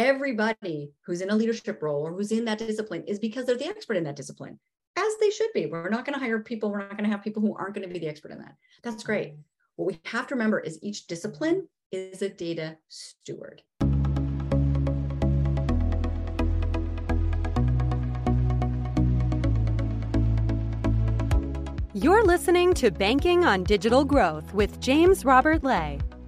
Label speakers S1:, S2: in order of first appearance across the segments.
S1: everybody who's in a leadership role or who's in that discipline is because they're the expert in that discipline, as they should be. We're not going to hire people, we're not going to have people who aren't going to be the expert in that. That's great. What we have to remember is each discipline is a data steward.
S2: You're listening to Banking on Digital Growth with James Robert Lay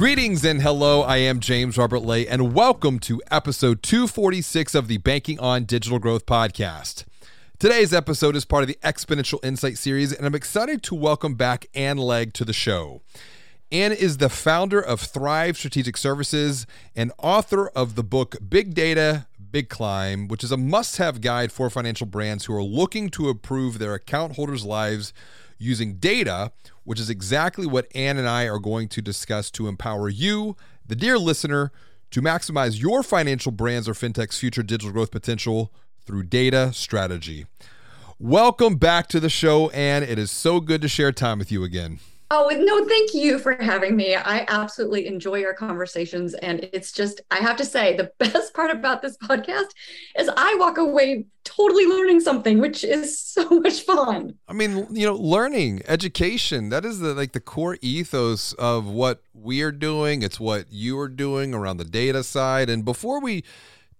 S3: Greetings and hello. I am James Robert Lay, and welcome to episode 246 of the Banking on Digital Growth podcast. Today's episode is part of the Exponential Insight series, and I'm excited to welcome back Anne Legg to the show. Anne is the founder of Thrive Strategic Services and author of the book Big Data, Big Climb, which is a must have guide for financial brands who are looking to improve their account holders' lives using data, which is exactly what Anne and I are going to discuss to empower you, the dear listener, to maximize your financial brands or fintech's future digital growth potential through data strategy. Welcome back to the show, Anne. It is so good to share time with you again.
S1: Oh, no, thank you for having me. I absolutely enjoy our conversations. And it's just, I have to say, the best part about this podcast is I walk away totally learning something, which is so much fun.
S3: I mean, you know, learning, education, that is the like the core ethos of what we are doing. It's what you are doing around the data side. And before we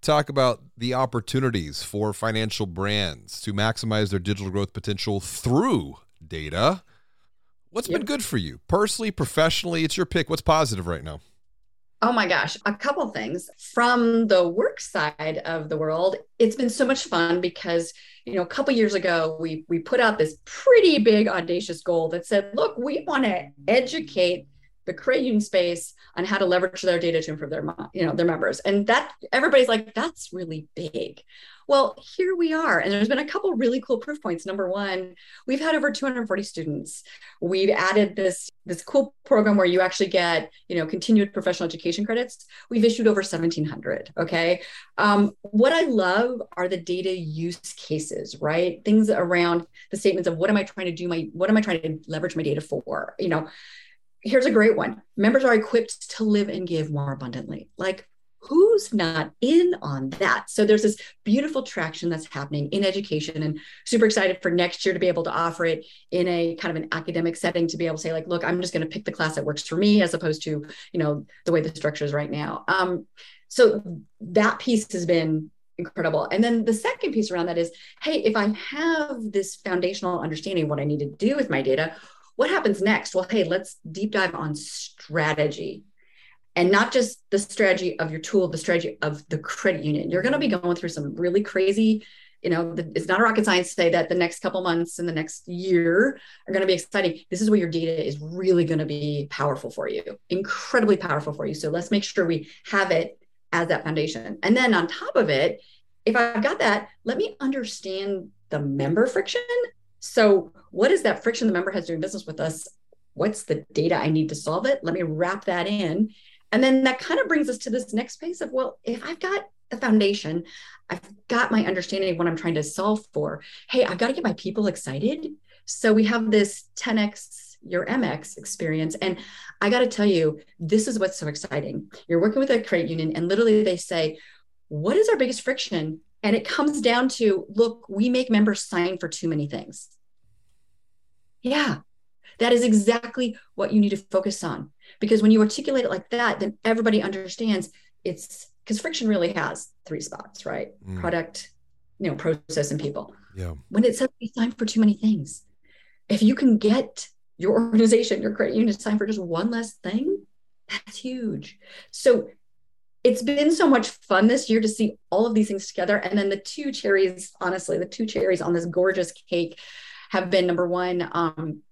S3: talk about the opportunities for financial brands to maximize their digital growth potential through data, What's yep. been good for you personally, professionally? It's your pick. What's positive right now?
S1: Oh my gosh, a couple things. From the work side of the world, it's been so much fun because, you know, a couple years ago we we put out this pretty big audacious goal that said, look, we want to educate the union space on how to leverage their data to improve their you know their members and that everybody's like that's really big well, here we are. And there's been a couple really cool proof points. Number one, we've had over 240 students. We've added this, this cool program where you actually get, you know, continued professional education credits. We've issued over 1700. Okay. Um, what I love are the data use cases, right? Things around the statements of what am I trying to do my, what am I trying to leverage my data for? You know, here's a great one. Members are equipped to live and give more abundantly. Like who's not in on that? So there's this beautiful traction that's happening in education and super excited for next year to be able to offer it in a kind of an academic setting to be able to say like, look, I'm just going to pick the class that works for me as opposed to, you know, the way the structure is right now. Um, so that piece has been incredible. And then the second piece around that is, hey, if I have this foundational understanding of what I need to do with my data, what happens next? Well, hey, let's deep dive on strategy and not just the strategy of your tool, the strategy of the credit union. You're going to be going through some really crazy, you know, the, it's not a rocket science to say that the next couple months and the next year are going to be exciting. This is where your data is really going to be powerful for you, incredibly powerful for you. So let's make sure we have it as that foundation. And then on top of it, if I've got that, let me understand the member friction. So, what is that friction the member has doing business with us? What's the data I need to solve it? Let me wrap that in and then that kind of brings us to this next phase of well, if I've got the foundation, I've got my understanding of what I'm trying to solve for. Hey, I've got to get my people excited. So we have this 10x your MX experience. And I got to tell you, this is what's so exciting. You're working with a credit union, and literally they say, What is our biggest friction? And it comes down to look, we make members sign for too many things. Yeah, that is exactly what you need to focus on. Because when you articulate it like that, then everybody understands it's because friction really has three spots, right? Mm. Product, you know, process, and people.
S3: Yeah.
S1: When it says we sign for too many things, if you can get your organization, your credit union to sign for just one less thing, that's huge. So it's been so much fun this year to see all of these things together. And then the two cherries, honestly, the two cherries on this gorgeous cake have been number one, um,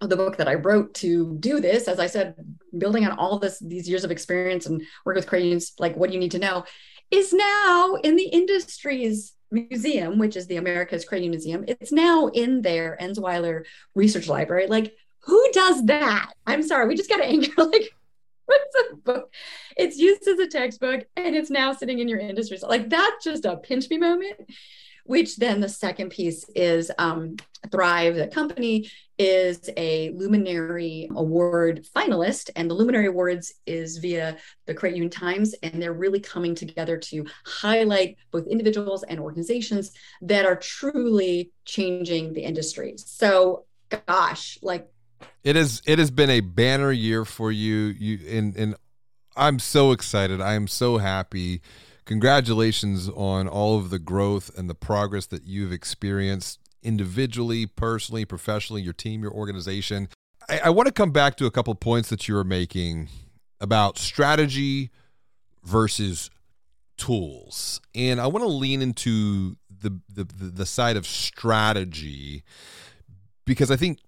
S1: the book that I wrote to do this, as I said, building on all this these years of experience and work with unions, like what do you need to know, is now in the industries museum, which is the America's Credit Museum. It's now in their Ensweiler Research Library. Like, who does that? I'm sorry, we just got to anchor like what's a book? It's used as a textbook and it's now sitting in your industry. So like that's just a pinch me moment. Which then the second piece is um, Thrive, the company is a Luminary Award finalist, and the Luminary Awards is via the Credit Union Times, and they're really coming together to highlight both individuals and organizations that are truly changing the industry. So, gosh, like
S3: it is it has been a banner year for you. You and and I'm so excited. I am so happy. Congratulations on all of the growth and the progress that you've experienced individually, personally, professionally, your team, your organization. I, I want to come back to a couple points that you were making about strategy versus tools. And I want to lean into the, the the side of strategy because I think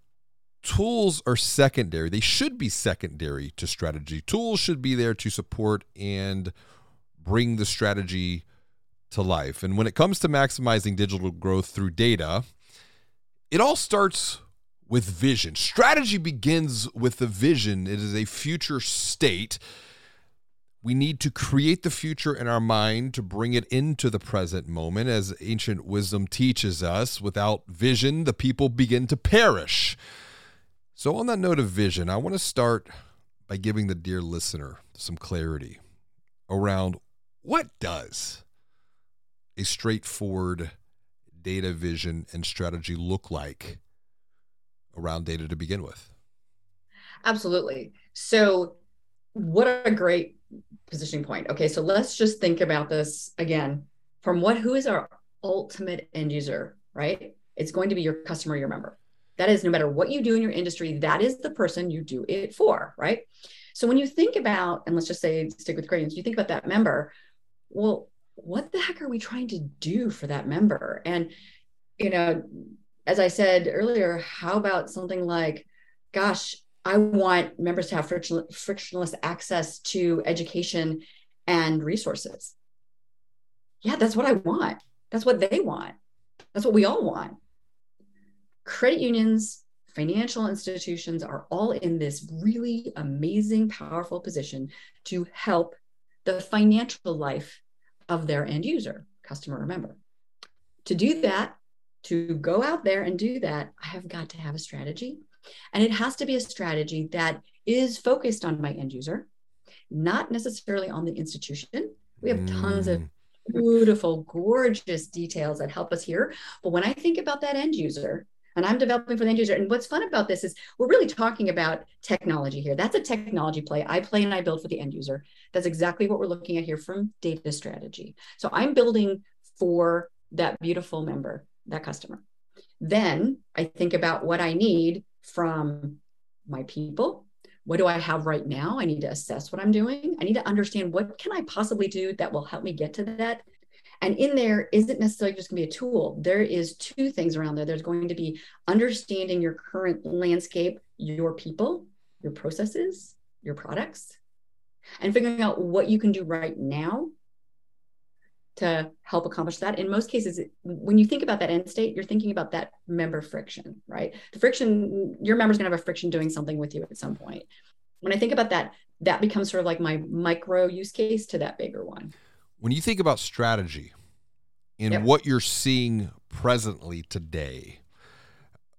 S3: tools are secondary. They should be secondary to strategy. Tools should be there to support and bring the strategy to life. And when it comes to maximizing digital growth through data, it all starts with vision. Strategy begins with the vision, it is a future state. We need to create the future in our mind to bring it into the present moment, as ancient wisdom teaches us. Without vision, the people begin to perish. So, on that note of vision, I want to start by giving the dear listener some clarity around what does a straightforward data vision and strategy look like around data to begin with?
S1: Absolutely. So, what a great positioning point. Okay, so let's just think about this again from what who is our ultimate end user, right? It's going to be your customer, your member. That is, no matter what you do in your industry, that is the person you do it for, right? So when you think about, and let's just say stick with gradients, you think about that member, well, what the heck are we trying to do for that member? And, you know, as I said earlier, how about something like, gosh, I want members to have friction, frictionless access to education and resources. Yeah, that's what I want. That's what they want. That's what we all want credit unions, financial institutions are all in this really amazing, powerful position to help the financial life of their end user, customer or member. To do that, to go out there and do that, I have got to have a strategy. And it has to be a strategy that is focused on my end user, not necessarily on the institution. We have tons of mm. beautiful, gorgeous details that help us here. But when I think about that end user, and I'm developing for the end user. And what's fun about this is we're really talking about technology here. That's a technology play. I play and I build for the end user. That's exactly what we're looking at here from data strategy. So I'm building for that beautiful member, that customer. Then I think about what I need from my people. What do I have right now? I need to assess what I'm doing. I need to understand what can I possibly do that will help me get to that and in there isn't necessarily just going to be a tool. There is two things around there. There's going to be understanding your current landscape, your people, your processes, your products, and figuring out what you can do right now to help accomplish that. In most cases, when you think about that end state, you're thinking about that member friction, right? The friction, your member's gonna have a friction doing something with you at some point. When I think about that, that becomes sort of like my micro use case to that bigger one
S3: when you think about strategy and yep. what you're seeing presently today,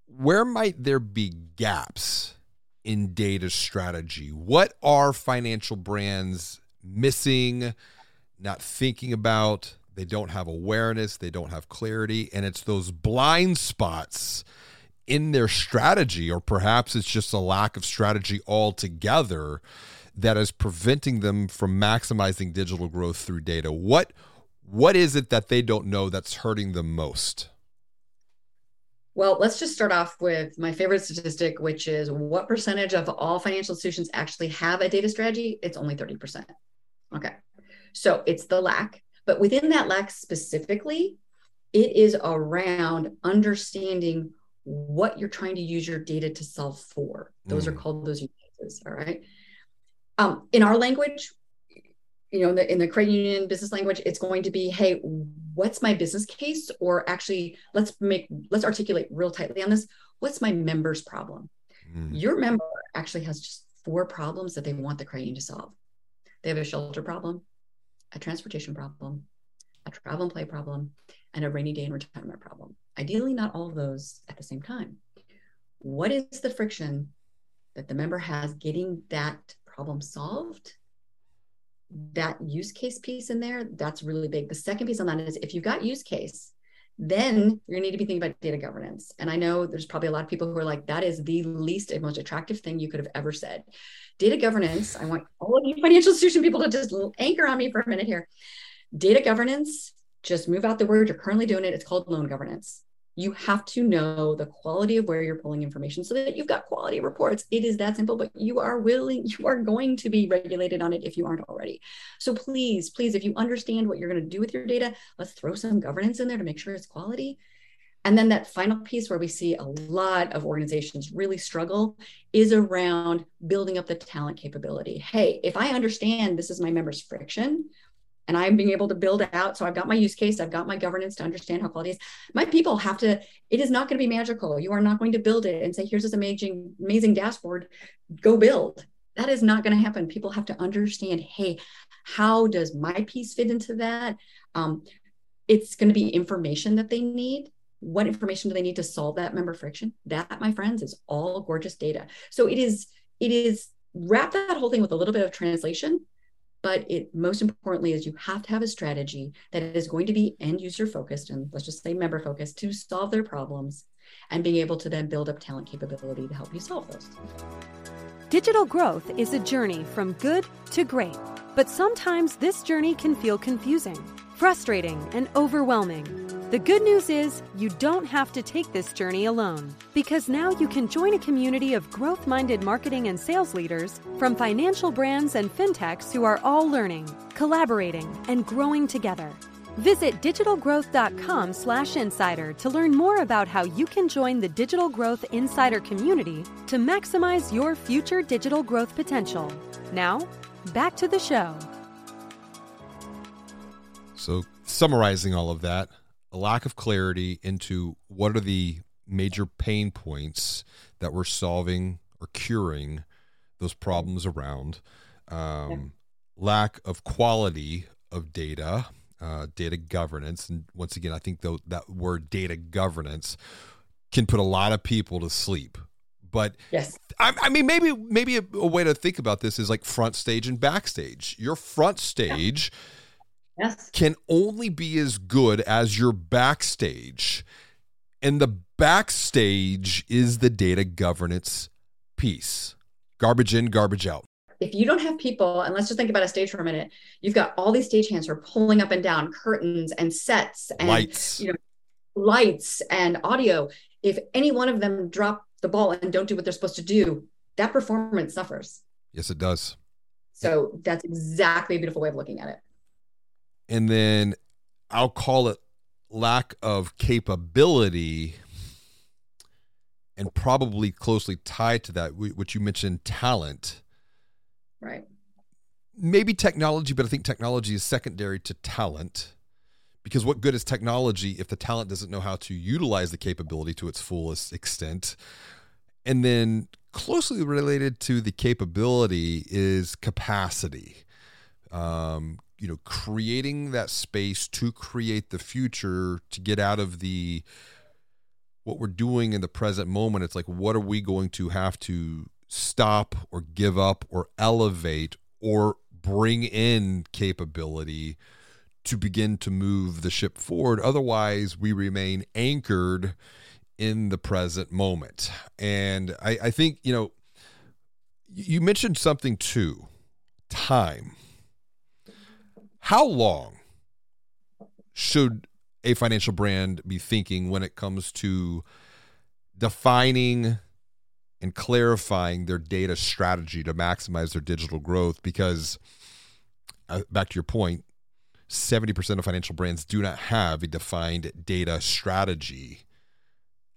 S3: where might there be gaps in data strategy? What are financial brands missing, not thinking about? They don't have awareness, they don't have clarity, and it's those blind spots in their strategy, or perhaps it's just a lack of strategy altogether that is preventing them from maximizing digital growth through data? What what is it that they don't know that's hurting them most?
S1: Well, let's just start off with my favorite statistic, which is what percentage of all financial institutions actually have a data strategy? It's only 30%. Okay. So it's the lack. But within that lack specifically, it is around understanding what you're trying to use your data to solve for. Those mm. are called those use cases. All right um, in our language, you know, in the, in the credit union business language, it's going to be, hey, what's my business case? Or actually, let's make, let's articulate real tightly on this. What's my member's problem? Mm. Your member actually has just four problems that they want the credit union to solve. They have a shelter problem, a transportation problem, a travel and play problem, and a rainy day and retirement problem. Ideally, not all of those at the same time. What is the friction that the member has getting that problem solved? That use case piece in there, that's really big. The second piece on that is if you've got use case, then you're going to need to be thinking about data governance. And I know there's probably a lot of people who are like, that is the least and most attractive thing you could have ever said. Data governance, I want all of you financial institution people to just anchor on me for a minute here. Data governance, just move out the word, you're currently doing it. It's called loan governance you have to know the quality of where you're pulling information so that you've got quality reports. It is that simple, but you are willing, you are going to be regulated on it if you aren't already. So please, please, if you understand what you're going to do with your data, let's throw some governance in there to make sure it's quality. And then that final piece where we see a lot of organizations really struggle is around building up the talent capability. Hey, if I understand this is my members' friction, and I'm being able to build out. So I've got my use case, I've got my governance to understand how quality is. My people have to, it is not going to be magical. You are not going to build it and say, here's this amazing, amazing dashboard, go build. That is not going to happen. People have to understand, hey, how does my piece fit into that? Um, it's going to be information that they need. What information do they need to solve that member friction? That, my friends, is all gorgeous data. So it is, it is wrap that whole thing with a little bit of translation but it most importantly is you have to have a strategy that is going to be end user focused and let's just say member focused to solve their problems and being able to then build up talent capability to help you solve those.
S2: Digital growth is a journey from good to great but sometimes this journey can feel confusing frustrating and overwhelming the good news is you don't have to take this journey alone because now you can join a community of growth minded marketing and sales leaders from financial brands and fintechs who are all learning, collaborating, and growing together. Visit digitalgrowth.com slash insider to learn more about how you can join the Digital Growth Insider community to maximize your future digital growth potential. Now, back to the show.
S3: So, summarizing all of that, a lack of clarity into what are the major pain points that we're solving or curing those problems around. Um. Lack of quality of data, uh, data governance, and once again, I think though that word data governance can put a lot of people to sleep. But
S1: yes,
S3: I, I mean, maybe maybe a, a, way to think about this is like front stage and backstage. Your front stage. Yeah
S1: yes.
S3: can only be as good as your backstage. And the backstage is the data governance piece garbage in, garbage out.
S1: If you don't have people, and let's just think about a stage for a minute, you've got all these stagehands who are pulling up and down curtains and sets and
S3: lights,
S1: you know, lights and audio. If any one of them drop the ball and don't do what they're supposed to do, that performance suffers.
S3: Yes, it does.
S1: So that's exactly a beautiful way of looking at it
S3: and then I'll call it lack of capability and probably closely tied to that which you mentioned talent.
S1: Right.
S3: Maybe technology but i think technology is secondary to talent because what good is technology if the talent doesn't know how to utilize the capability to its fullest extent? And then closely related to the capability is capacity. Um, you know creating that space to create the future to get out of the what we're doing in the present moment. It's like what are we going to have to stop or give up or elevate or bring in capability to begin to move the ship forward? Otherwise we remain anchored in the present moment. And i, I think you know you mentioned something too time how long should a financial brand be thinking when it comes to defining and clarifying their data strategy to maximize their digital growth? Because, uh, back to your point, 70% of financial brands do not have a defined data strategy.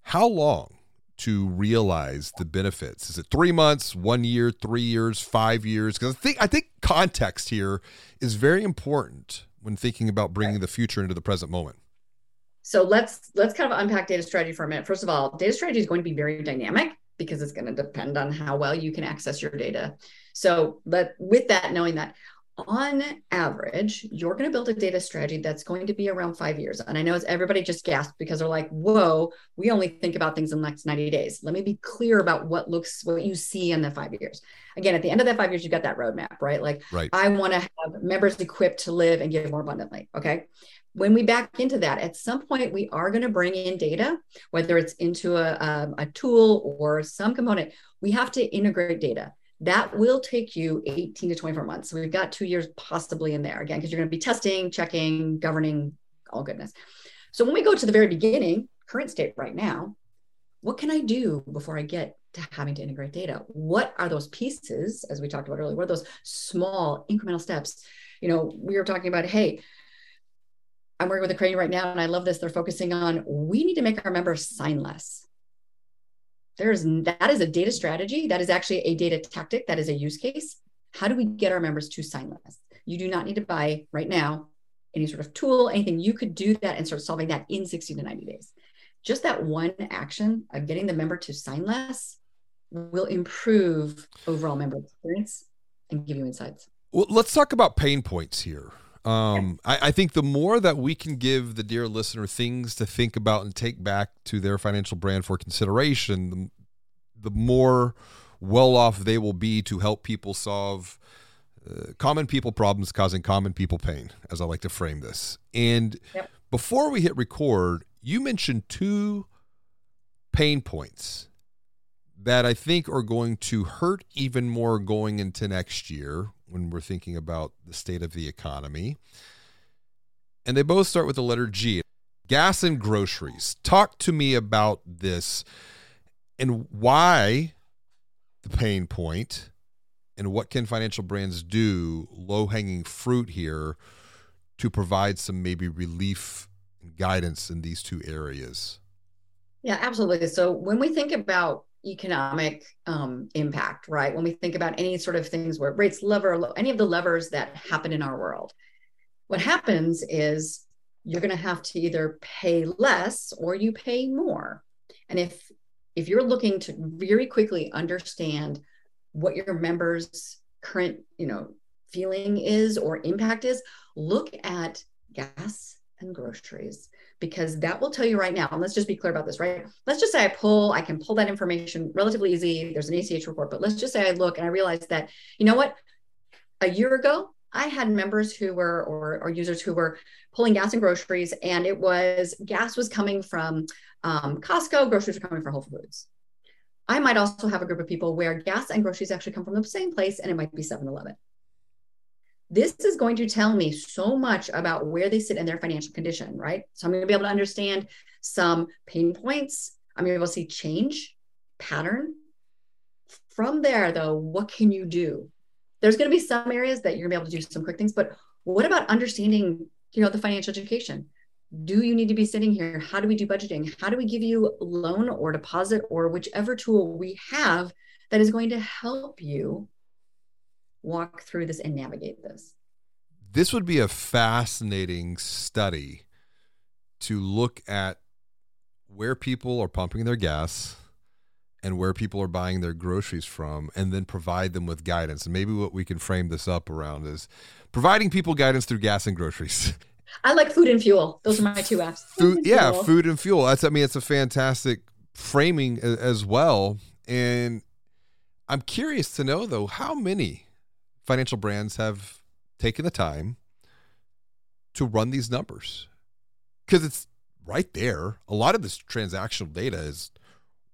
S3: How long to realize the benefits? Is it three months, one year, three years, five years? Because I think I think context here is very important when thinking about bringing the future into the present moment.
S1: So let's let's kind of unpack data strategy for a minute. First of all, data strategy is going to be very dynamic because it's going to depend on how well you can access your data. So, but with that, knowing that on average, you're going to build a data strategy that's going to be around five years. And I know everybody just gasped because they're like, whoa, we only think about things in the next 90 days. Let me be clear about what looks, what you see in the five years. Again, at the end of that five years, you've got that roadmap, right? Like, right. I want to have members equipped to live and give more abundantly. Okay. When we back into that, at some point, we are going to bring in data, whether it's into a, a, um, a tool or some component. We have to integrate data that will take you 18 to 24 months. So we've got two years possibly in there again, because you're going to be testing, checking, governing, all goodness. So when we go to the very beginning, current state right now, what can I do before I get to having to integrate data? What are those pieces, as we talked about earlier? What are those small incremental steps? You know, we were talking about, hey, I'm working with a crane right now, and I love this. They're focusing on we need to make our members sign less there's that is a data strategy. That is actually a data tactic. That is a use case. How do we get our members to sign less you do not need to buy right now any sort of tool anything. You could do that and start solving that in 60 to 90 days. Just that one action of getting the member to sign less will improve overall member experience and give you insights.
S3: Well let's talk about pain points here um, I, I, think the more that we can give the dear listener things to think about and take back to their financial brand for consideration, the, the more well off they will be to help people solve uh, common people problems causing common people pain, as I like to frame this. And yep. before we hit record, you mentioned two pain points that I think are going to hurt even more going into next year when we're thinking about the state of the economy. And they both start with the letter G gas and groceries. Talk to me about this and why the pain point and what can financial brands do, low hanging fruit here, to provide some maybe relief and guidance in these two areas.
S1: Yeah, absolutely. So when we think about economic um, impact, right? When we think about any sort of things where rates lever, any of the levers that happen in our world, what happens is you're going to have to either pay less or you pay more. And if if you're looking to very quickly understand what your members' current, you know, feeling is or impact is, look at gas and groceries because that will tell you right now. And let's just be clear about this, right? Let's just say I pull, I can pull that information relatively easy. There's an ACH report, but let's just say I look and I realize that, you know what? A year ago, I had members who were, or, or users who were pulling gas and groceries, and it was gas was coming from um, Costco, groceries were coming from Whole Foods. I might also have a group of people where gas and groceries actually come from the same place, and it might be 7 Eleven. This is going to tell me so much about where they sit in their financial condition, right? So I'm going to be able to understand some pain points. I'm going to be able to see change, pattern. From there, though, what can you do? There's going to be some areas that you're going to be able to do some quick things, but what about understanding, you know, the financial education? Do you need to be sitting here? How do we do budgeting? How do we give you loan or deposit or whichever tool we have that is going to help you walk through this and navigate this.
S3: This would be a fascinating study to look at where people are pumping their gas and where people are buying their groceries from and then provide them with guidance. And maybe what we can frame this up around is providing people guidance through gas and groceries.
S1: I like food and fuel. Those are my two apps.
S3: Food, yeah, fuel. food and fuel. That's I mean it's a fantastic framing as well. And I'm curious to know though how many financial brands have taken the time to run these numbers because it's right there. A lot of this transactional data is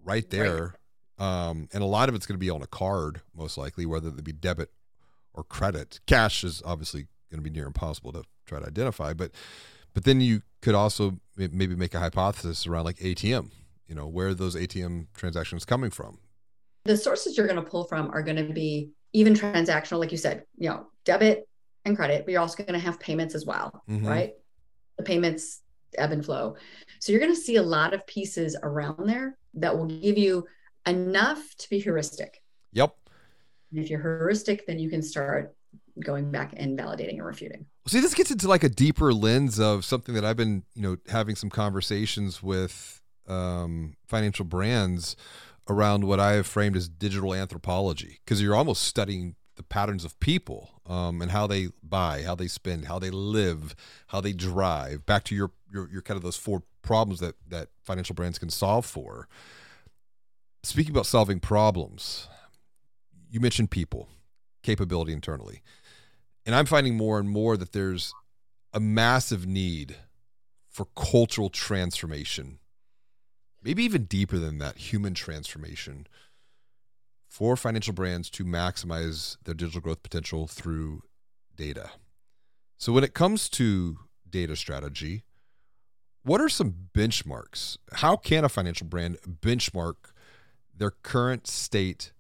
S3: right there. Right. Um, and a lot of it's going to be on a card, most likely, whether it be debit or credit. Cash is obviously going to be near impossible to try to identify, but but then you could also maybe make a hypothesis around like ATM. You know, where those ATM transactions coming from?
S1: The sources you're going to pull from are going to be even transactional, like you said, you know, debit and credit, but you're also going to have payments as well, mm-hmm. right? The payments ebb and flow. So you're going to see a lot of pieces around there that will give you enough to be heuristic.
S3: Yep.
S1: And if you're heuristic, then you can start going back and validating and refuting.
S3: See, this gets into like a deeper lens of something that I've been, you know, having some conversations with um, financial brands around what I have framed as digital anthropology, because you're almost studying the patterns of people um, and how they buy, how they spend, how they live, how they drive. Back to your your, your kind of those four problems that that financial brands can solve for. Speaking about solving problems, you mentioned people, capability internally. And I'm finding more and more that there's a massive need for cultural transformation, maybe even deeper than that, human transformation for financial brands to maximize their digital growth potential through data. So, when it comes to data strategy, what are some benchmarks? How can a financial brand benchmark their current state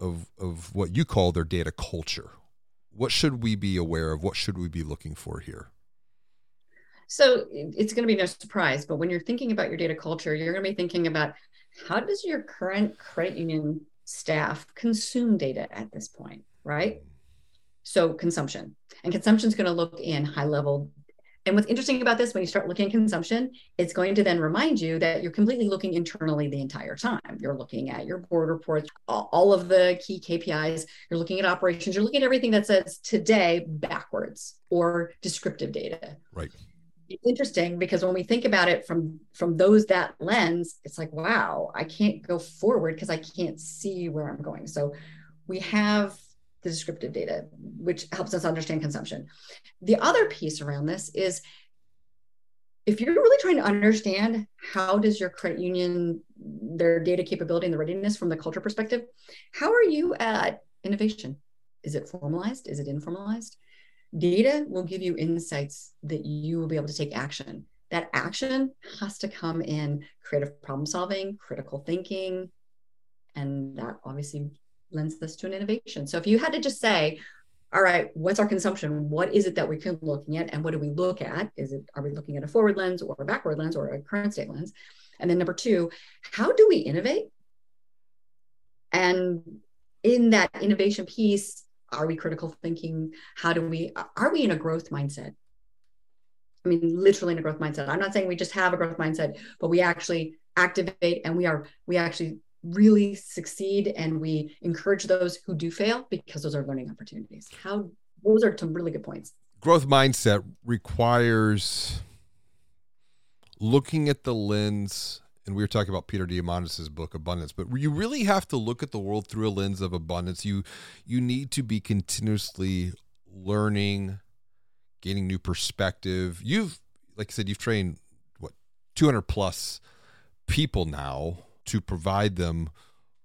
S3: of, of what you call their data culture? What should we be aware of? What should we be looking for here?
S1: So it's going to be no surprise, but when you're thinking about your data culture, you're going to be thinking about how does your current credit union staff consume data at this point, right? So consumption. And consumption is going to look in high level and what's interesting about this, when you start looking at consumption, it's going to then remind you that you're completely looking internally the entire time. You're looking at your board reports, all of the key KPIs, you're looking at operations, you're looking at everything that says today backwards or descriptive data.
S3: Right.
S1: It's interesting because when we think about it from from those that lens, it's like, wow, I can't go forward because I can't see where I'm going. So we have the descriptive data, which helps us understand consumption. The other piece around this is if you're really trying to understand how does your credit union their data capability and the readiness from the culture perspective how are you at innovation is it formalized is it informalized data will give you insights that you will be able to take action that action has to come in creative problem solving critical thinking and that obviously lends this to an innovation. So if you had to just say, all right, what's our consumption? What is it that we can looking at? And what do we look at? Is it are we looking at a forward lens or a backward lens or a current state lens? And then number two, how do we innovate? And in that innovation piece, are we critical thinking? How do we are we in a growth mindset? I mean, literally in a growth mindset. I'm not saying we just have a growth mindset, but we actually activate and we are we actually really succeed and we encourage those who do fail because those are learning opportunities how those are some really good points
S3: growth mindset requires looking at the lens and we were talking about Peter Diamandis' book Abundance, but you really have to look at the world through a lens of abundance. You you need to be continuously learning, gaining new perspective. You've like I said, you've trained what 200 plus people now to provide them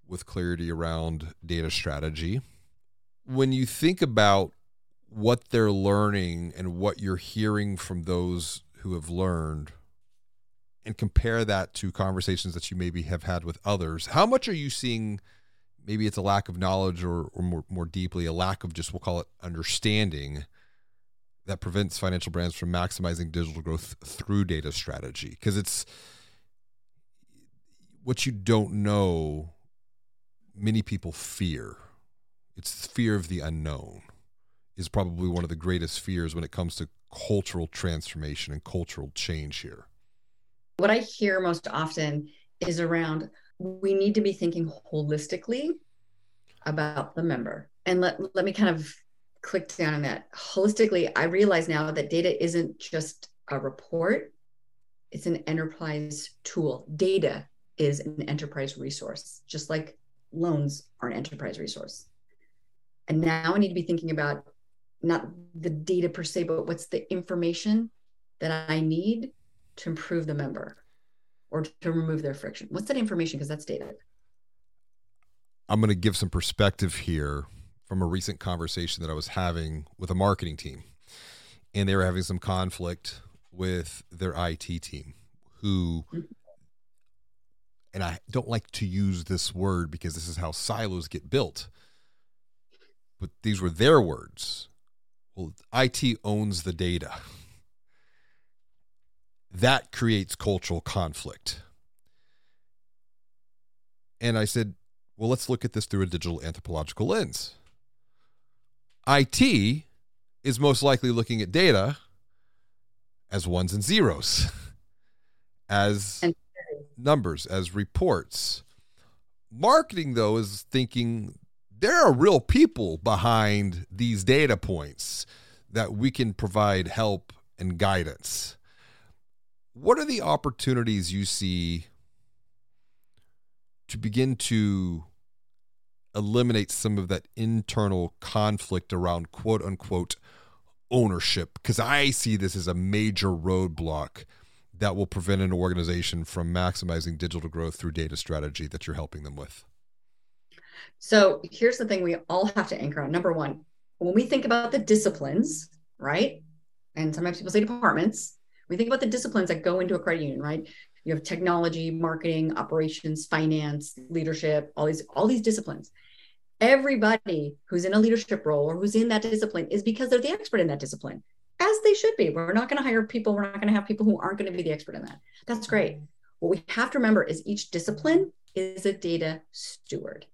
S3: with clarity around data strategy. When you think about what they're learning and what you're hearing from those who have learned and compare that to conversations that you maybe have had with others, how much are you seeing? Maybe it's a lack of knowledge or, or more, more deeply, a lack of just, we'll call it understanding that prevents financial brands from maximizing digital growth through data strategy. Because it's, what you don't know, many people fear. It's fear of the unknown is probably one of the greatest fears when it comes to cultural transformation and cultural change here.
S1: What I hear most often is around we need to be thinking holistically about the member. And let, let me kind of click down on that. Holistically, I realize now that data isn't just a report, it's an enterprise tool. Data is an enterprise resource, just like loans are an enterprise resource. And now I need to be thinking about not the data per se, but what's the information that I need to improve the member or to remove their friction? What's that information? Because that's data.
S3: I'm going to give some perspective here from a recent conversation that I was having with a marketing team. And they were having some conflict with their IT team who and I don't like to use this word because this is how silos get built, but these were their words. Well, IT owns the data. That creates cultural conflict. And I said, well, let's look at this through a digital anthropological lens. IT is most likely looking at data as ones and zeros, as numbers, as reports. Marketing, though, is thinking there are real people behind these data points that we can provide help and guidance. What are the opportunities you see to begin to eliminate some of that internal conflict around quote unquote ownership? Because I see this as a major roadblock that will prevent an organization from maximizing digital growth through data strategy that you're helping them with.
S1: So here's the thing we all have to anchor on. Number one, when we think about the disciplines, right? And sometimes people say departments, we think about the disciplines that go into a credit union, right? You have technology, marketing, operations, finance, leadership, all these, all these disciplines. Everybody who's in a leadership role or who's in that discipline is because they're the expert in that discipline, as they should be. We're not going to hire people, we're not going to have people who aren't going to be the expert in that. That's great. What we have to remember is each discipline is a data steward.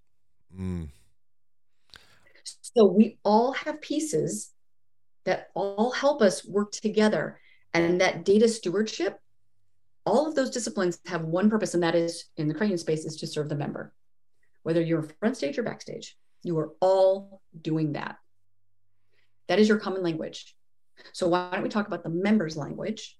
S3: Mm.
S1: So we all have pieces that all help us work together. And that data stewardship, all of those disciplines have one purpose, and that is in the union space is to serve the member. Whether you're front stage or backstage, you are all doing that. That is your common language. So why don't we talk about the member's language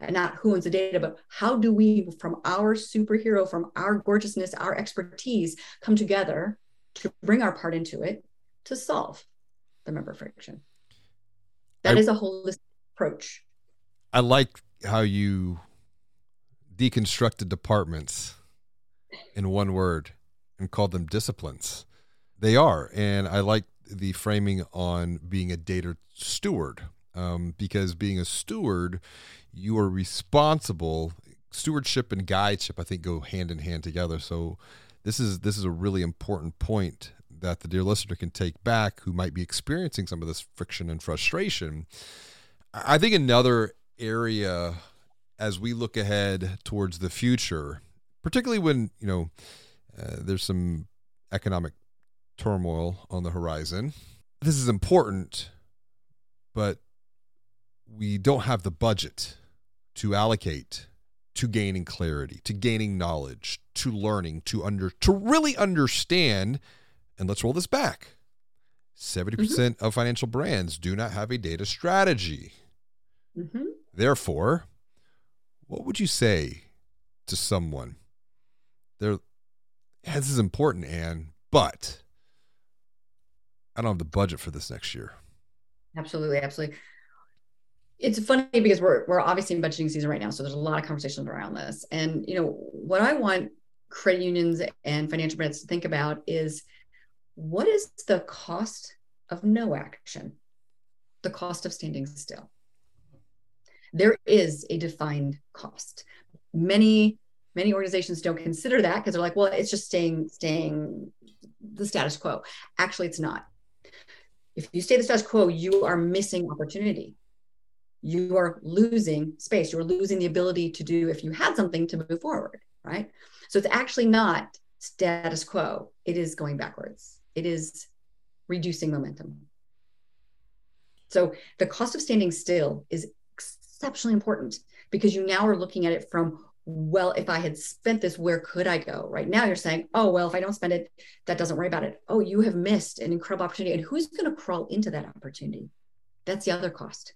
S1: and not who owns the data, but how do we, from our superhero, from our gorgeousness, our expertise, come together to bring our part into it to solve the member friction. That
S3: I-
S1: is a holistic approach.
S3: I like how you deconstructed departments in one word and called them disciplines. They are. And I like the framing on being a data steward um, because being a steward, you are responsible. Stewardship and guideship, I think, go hand in hand together. So this is this is a really important point that the dear listener can take back who might be experiencing some of this friction and frustration. I I think another area as we look ahead towards the future, particularly when you know uh, there's some economic turmoil on the horizon. This is important, but we don't have the budget to allocate to gaining clarity, to gaining knowledge, to learning, to under to really understand. And let's roll this back. 70% of financial brands do not have a data strategy.
S1: Mhm.
S3: Therefore, what would you say to someone? There, yeah, this is important, Anne, but I don't have the budget for this next year.
S1: Absolutely, absolutely. It's funny because we're we're obviously in budgeting season right now, so there's a lot of conversations around this. And you know what I want credit unions and financial brands to think about is what is the cost of no action, the cost of standing still. There is a defined cost. Many many organizations don't consider that because they're like, well, it's just staying staying the status quo. Actually, it's not if you stay the status quo, you are missing opportunity. You are losing space. You're losing the ability to do, if you had something, to move forward, right? So it's actually not status quo. It is going backwards. It is reducing momentum. So the cost of standing still is exceptionally important because you now are looking at it from well, if I had spent this, where could I go? Right now, you're saying, oh, well, if I don't spend it, that doesn't worry about it. Oh, you have missed an incredible opportunity. And who's going to crawl into that opportunity? That's the other cost.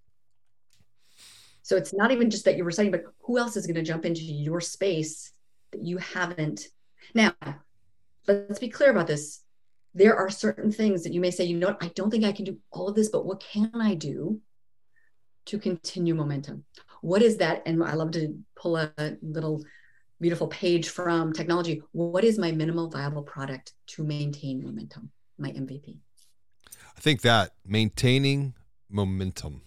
S1: So it's not even just that you were saying, but who else is going to jump into your space that you haven't? Now, let's be clear about this. There are certain things that you may say, you know what, I don't think I can do all of this, but what can I do to continue momentum? What is that? And I love to pull a little beautiful page from technology. What is my minimal viable product to maintain momentum, my MVP?
S3: I think that maintaining momentum,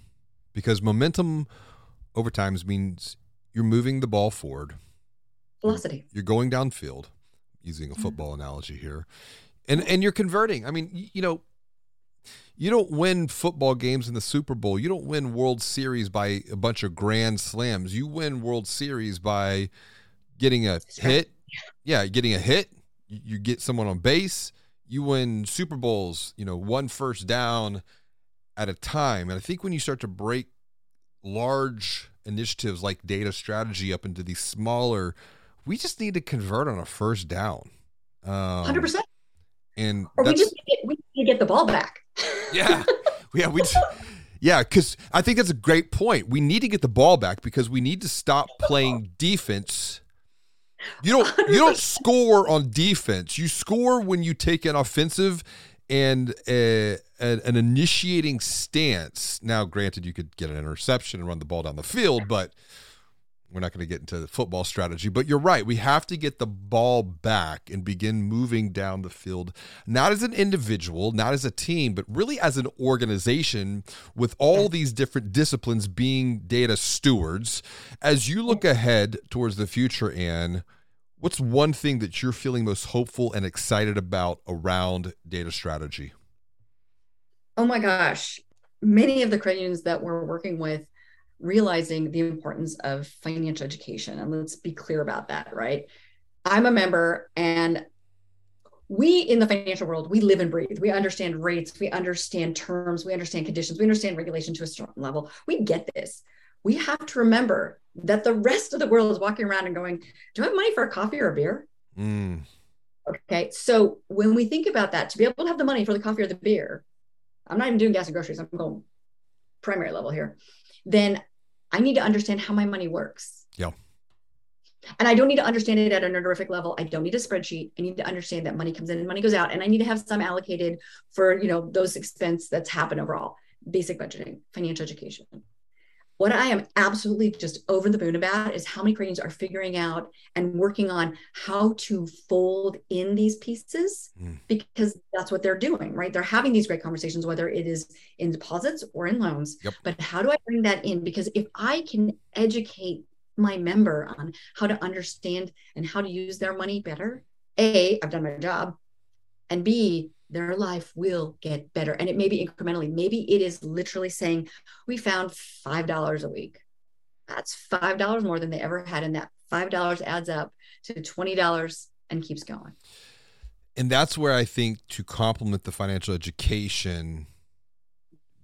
S3: because momentum over time means you're moving the ball forward,
S1: Velocity.
S3: you're going downfield, using a mm-hmm. football analogy here, and and you're converting. I mean, you know, you don't win football games in the Super Bowl. You don't win World Series by a bunch of grand slams. You win World Series by getting a hit. Yeah, getting a hit, you get someone on base, you win Super Bowls, you know, one first down at a time. And I think when you start to break large initiatives like data strategy up into these smaller, we just need to convert on a first down.
S1: Um, 100%.
S3: And
S1: or we just need, we need to get the ball back.
S3: Yeah. Yeah. We yeah. Cause I think that's a great point. We need to get the ball back because we need to stop playing defense you don't you don't score on defense. You score when you take an offensive and uh, a, a, an initiating stance. Now, granted, you could get an interception and run the ball down the field, but we're not going to get into the football strategy. But you're right. We have to get the ball back and begin moving down the field, not as an individual, not as a team, but really as an organization with all these different disciplines being data stewards. As you look ahead towards the future, Anne, what's one thing that you're feeling most hopeful and excited about around data strategy?
S1: Oh my gosh. Many of the credit unions that we're working with realizing the importance of financial education. And let's be clear about that, right? I'm a member and we in the financial world, we live and breathe. We understand rates, we understand terms, we understand conditions, we understand regulation to a certain level. We get this. We have to remember that the rest of the world is walking around and going, Do I have money for a coffee or a beer? Mm. Okay. So when we think about that, to be able to have the money for the coffee or the beer, I'm not even doing gas and groceries, I'm going primary level here. Then I need to understand how my money works.
S3: Yeah.
S1: And I don't need to understand it at a nerderific level. I don't need a spreadsheet. I need to understand that money comes in and money goes out. And I need to have some allocated for, you know, those expense that's happened overall. Basic budgeting, financial education. What I am absolutely just over the moon about is how many creators are figuring out and working on how to fold in these pieces mm. because that's what they're doing, right? They're having these great conversations, whether it is in deposits or in loans. Yep. But how do I bring that in? Because if I can educate my member on how to understand and how to use their money better, A, I've done my job. And B, their life will get better. And it may be incrementally. Maybe it is literally saying, we found $5 a week. That's $5 more than they ever had. And that $5 adds up to $20 and keeps going.
S3: And that's where I think to complement the financial education,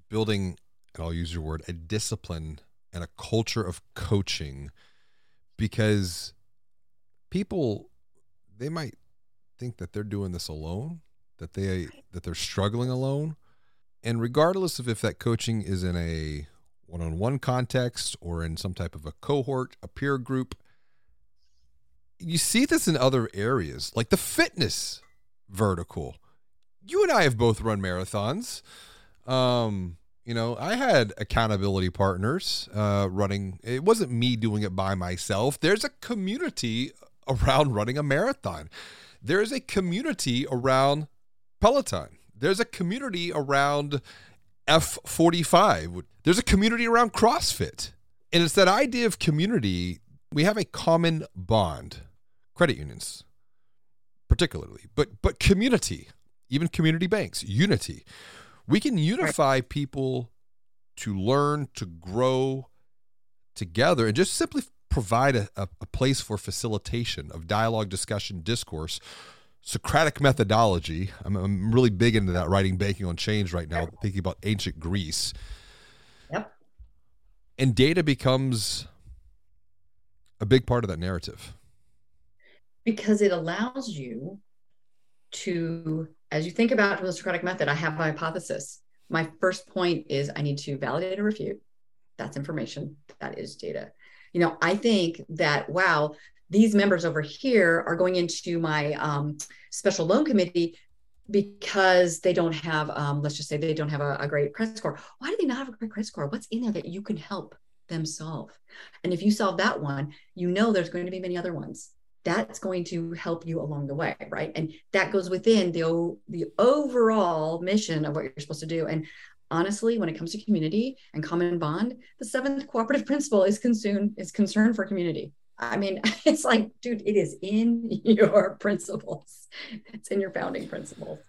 S3: building, and I'll use your word, a discipline and a culture of coaching, because people, they might think that they're doing this alone that they that they're struggling alone. And regardless of if that coaching is in a one-on-one context or in some type of a cohort a peer group you see this in other areas like the fitness vertical. You and i have both run marathons. Um you know i had accountability partners uh running it wasn't me doing it by myself. There's a community around running a marathon. There's a community around Peloton. There's a community around F45. There's a community around CrossFit. And it's that idea of community. We have a common bond, credit unions, particularly, but but community, even community banks, unity. We can unify people to learn, to grow together, and just simply provide a, a, a place for facilitation of dialogue, discussion, discourse Socratic methodology. I'm, I'm, really big into that writing Banking on Change right now, thinking about ancient Greece.
S1: Yep.
S3: And data becomes a big part of that narrative.
S1: Because it allows you to, as you think about the Socratic method, I have a hypothesis. My first point is I need to validate or refute. That's information. That is data. You know, I think that, wow, these members over here are going into my um, special loan committee because they don't have, um, let's just say they don't have a, a great credit score. Why do they not have a great credit score? What's in there that you can help them solve? And if you solve that one, you know there's going to be many other ones. That's going to help you along the way, right? And that goes within the the overall mission of what you're supposed to do. And honestly, when it comes to community and common bond, the seventh cooperative principle is concern is concern for community. I mean, it's like, dude, it is in your principles. It's in your founding principles.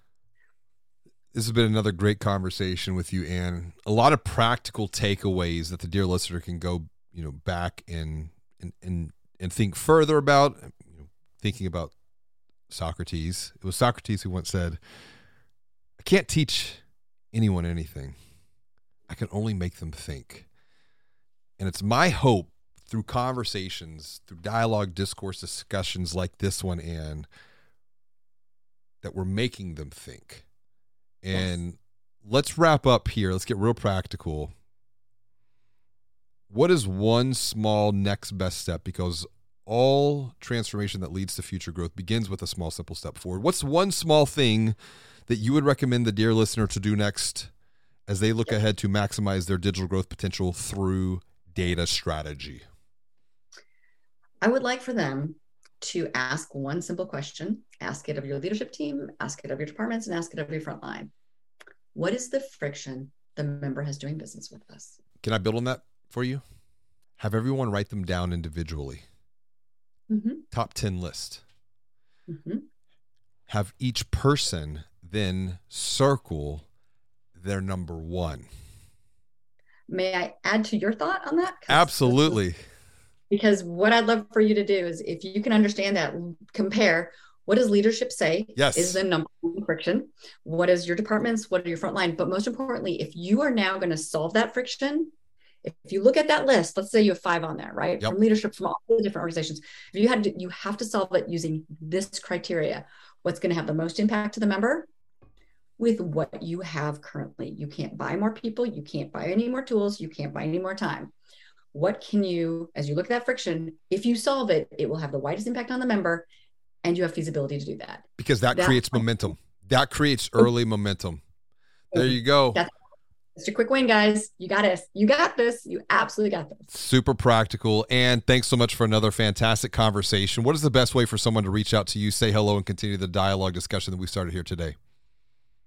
S3: This has been another great conversation with you, Anne. A lot of practical takeaways that the dear listener can go, you know, back and and and, and think further about, you know, thinking about Socrates. It was Socrates who once said, I can't teach anyone anything. I can only make them think. And it's my hope through conversations, through dialogue, discourse, discussions like this one, and that we're making them think. And yes. let's wrap up here. Let's get real practical. What is one small next best step? Because all transformation that leads to future growth begins with a small, simple step forward. What's one small thing that you would recommend the dear listener to do next as they look ahead to maximize their digital growth potential through data strategy?
S1: I would like for them to ask one simple question ask it of your leadership team, ask it of your departments, and ask it of your frontline. What is the friction the member has doing business with us?
S3: Can I build on that for you? Have everyone write them down individually. Mm-hmm. Top 10 list. Mm-hmm. Have each person then circle their number one.
S1: May I add to your thought on that?
S3: Absolutely.
S1: Because what I'd love for you to do is if you can understand that, compare what does leadership say
S3: yes.
S1: is the number one friction. What is your departments? What are your front line? But most importantly, if you are now going to solve that friction, if you look at that list, let's say you have five on there, right? Yep. From leadership from all the different organizations. If you had to, you have to solve it using this criteria. What's going to have the most impact to the member? with what you have currently. You can't buy more people, you can't buy any more tools, you can't buy any more time. What can you, as you look at that friction, if you solve it, it will have the widest impact on the member and you have feasibility to do that.
S3: Because that, that creates momentum. That creates oh. early momentum. There you go. That's
S1: just a quick win, guys. You got this. You got this. You absolutely got this.
S3: Super practical. And thanks so much for another fantastic conversation. What is the best way for someone to reach out to you, say hello, and continue the dialogue discussion that we started here today?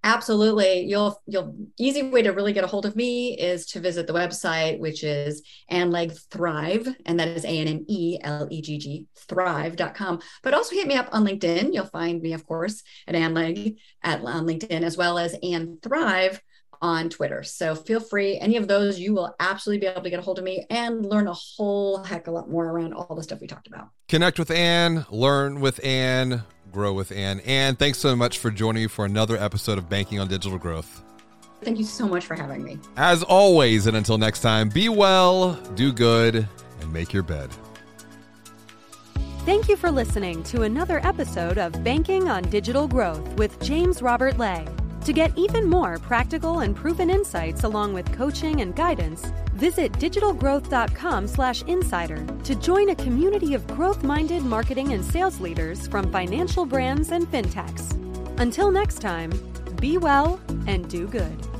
S1: Absolutely. You'll you'll easy way to really get a hold of me is to visit the website, which is Anne Legg Thrive, and that is A-N-N-E-L-E-G-G thrive.com. But also hit me up on LinkedIn. You'll find me, of course, at Anne Legg at on LinkedIn, as well as Anne Thrive on Twitter. So feel free. Any of those, you will absolutely be able to get a hold of me and learn a whole heck of a lot more around all the stuff we talked about.
S3: Connect with Anne, learn with Anne Grow with Anne. Anne, thanks so much for joining me for another episode of Banking on Digital Growth.
S1: Thank you so much for having me.
S3: As always, and until next time, be well, do good, and make your bed.
S2: Thank you for listening to another episode of Banking on Digital Growth with James Robert Lay. To get even more practical and proven insights along with coaching and guidance, visit digitalgrowth.com/insider to join a community of growth-minded marketing and sales leaders from financial brands and fintechs. Until next time, be well and do good.